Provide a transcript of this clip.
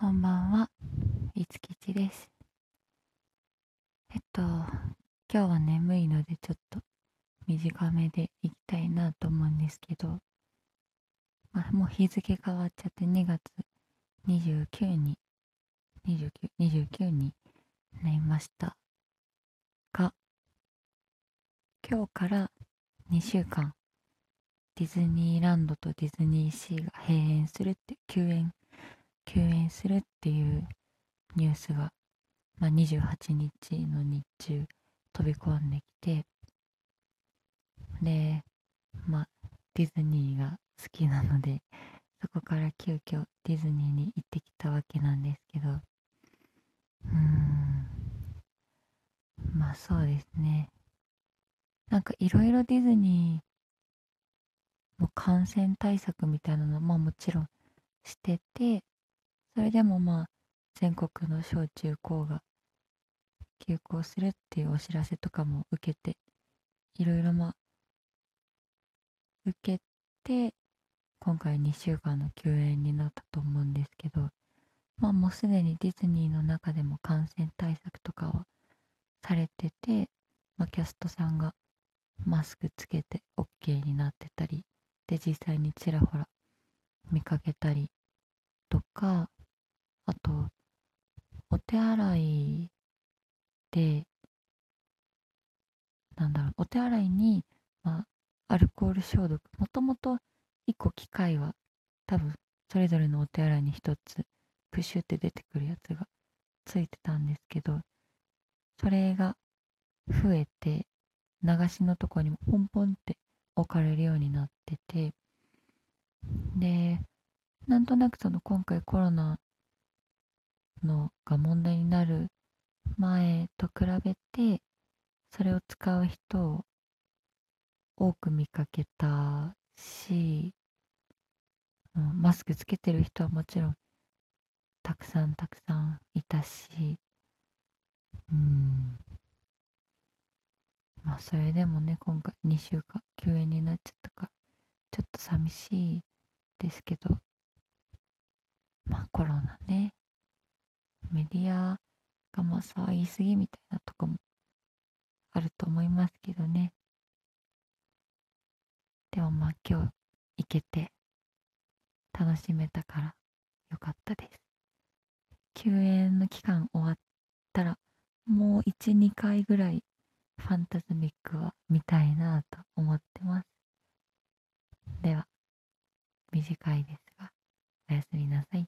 こんばんは、いつきちです。えっと、今日は眠いのでちょっと短めでいきたいなと思うんですけど、まあ、もう日付変わっちゃって2月29に、29、29になりましたが、今日から2週間、ディズニーランドとディズニーシーが閉園するって休園休園するっていうニュースが、まあ、28日の日中飛び込んできてでまあディズニーが好きなのでそこから急遽ディズニーに行ってきたわけなんですけどうんまあそうですね。なんかいろいろディズニーも感染対策みたいなのまあもちろんしててそれでもまあ全国の小中高が休校するっていうお知らせとかも受けていろいろまあ受けて今回2週間の休園になったと思うんですけどまあもうすでにディズニーの中でも感染対策とかはされてて、まあ、キャストさんがマスクつけて OK になってたりで実際にちらほら見かけたりとか、手洗いで、なんだろう、お手洗いに、まあ、アルコール消毒、もともと1個機械は、多分、それぞれのお手洗いに1つ、プシュって出てくるやつがついてたんですけど、それが増えて、流しのとこにもポンポンって置かれるようになってて、で、なんとなくその今回コロナのが問題になる前と比べてそれを使う人を多く見かけたし、うん、マスクつけてる人はもちろんたくさんたくさんいたしうん。まあそれでもね今回2週間休園になっちゃったからちょっと寂しいですけど。まあコロナね。メディアがまあ騒ぎすぎみたいなとこもあると思いますけどね。でもまあ今日行けて楽しめたからよかったです。休園の期間終わったらもう1、2回ぐらいファンタズミックは見たいなと思ってます。では、短いですがおやすみなさい